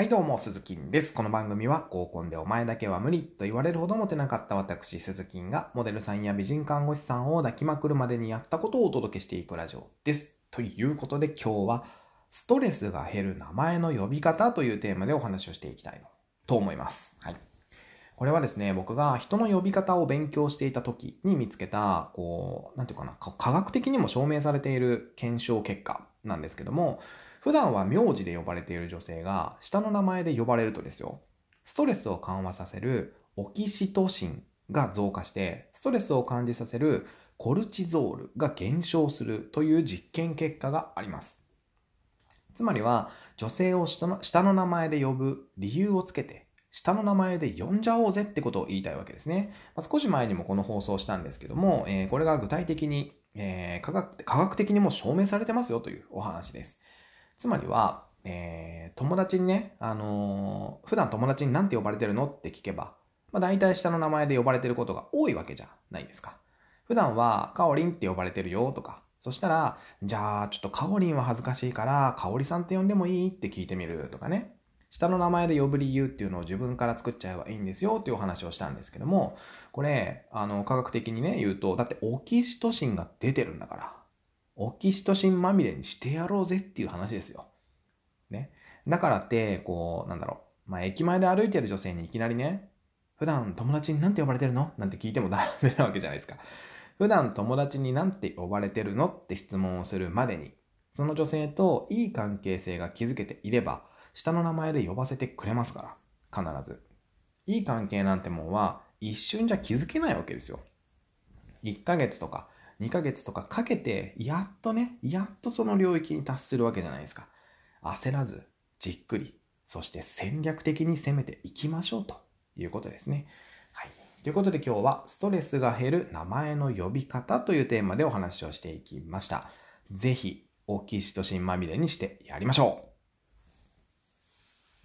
はいどうも、鈴木です。この番組は合コンでお前だけは無理と言われるほどモテなかった私、鈴木がモデルさんや美人看護師さんを抱きまくるまでにやったことをお届けしていくラジオです。ということで今日はストレスが減る名前の呼び方というテーマでお話をしていきたいと思います。はい。これはですね、僕が人の呼び方を勉強していた時に見つけた、こう、なんていうかな、科学的にも証明されている検証結果なんですけども、普段は名字で呼ばれている女性が下の名前で呼ばれるとですよ、ストレスを緩和させるオキシトシンが増加して、ストレスを感じさせるコルチゾールが減少するという実験結果があります。つまりは、女性を下の下の名前で呼ぶ理由をつけて、下の名前で呼んじゃおうぜってことを言いたいわけですね。まあ、少し前にもこの放送したんですけども、えー、これが具体的に、えー、科学科学的にも証明されてますよというお話です。つまりは、えー、友達にね、あのー、普段友達に何て呼ばれてるのって聞けば、まあ、大体下の名前で呼ばれてることが多いわけじゃないですか。普段は、かおりんって呼ばれてるよとか、そしたら、じゃあ、ちょっとかおりんは恥ずかしいから、かおりさんって呼んでもいいって聞いてみるとかね。下の名前で呼ぶ理由っていうのを自分から作っちゃえばいいんですよっていうお話をしたんですけども、これ、あの、科学的にね、言うと、だってオキシトシンが出てるんだから、オキシトシンまみれにしてやろうぜっていう話ですよ。ね。だからって、こう、なんだろう。まあ、駅前で歩いてる女性にいきなりね、普段友達に何て呼ばれてるの？なんて聞いてもダメなわけじゃないですか。普段友達に何て呼ばれてるの？って質問をするまでに、その女性といい関係性が築けていれば、下の名前で呼ばせてくれますから。必ず。いい関係なんてもんは一瞬じゃ気づけないわけですよ。1ヶ月とか2ヶ月とかかけて、やっとね、やっとその領域に達するわけじゃないですか。焦らず、じっくり、そして戦略的に攻めていきましょうということですね。はい。ということで今日はストレスが減る名前の呼び方というテーマでお話をしていきました。ぜひ、オキシトシンまみれにしてやりましょう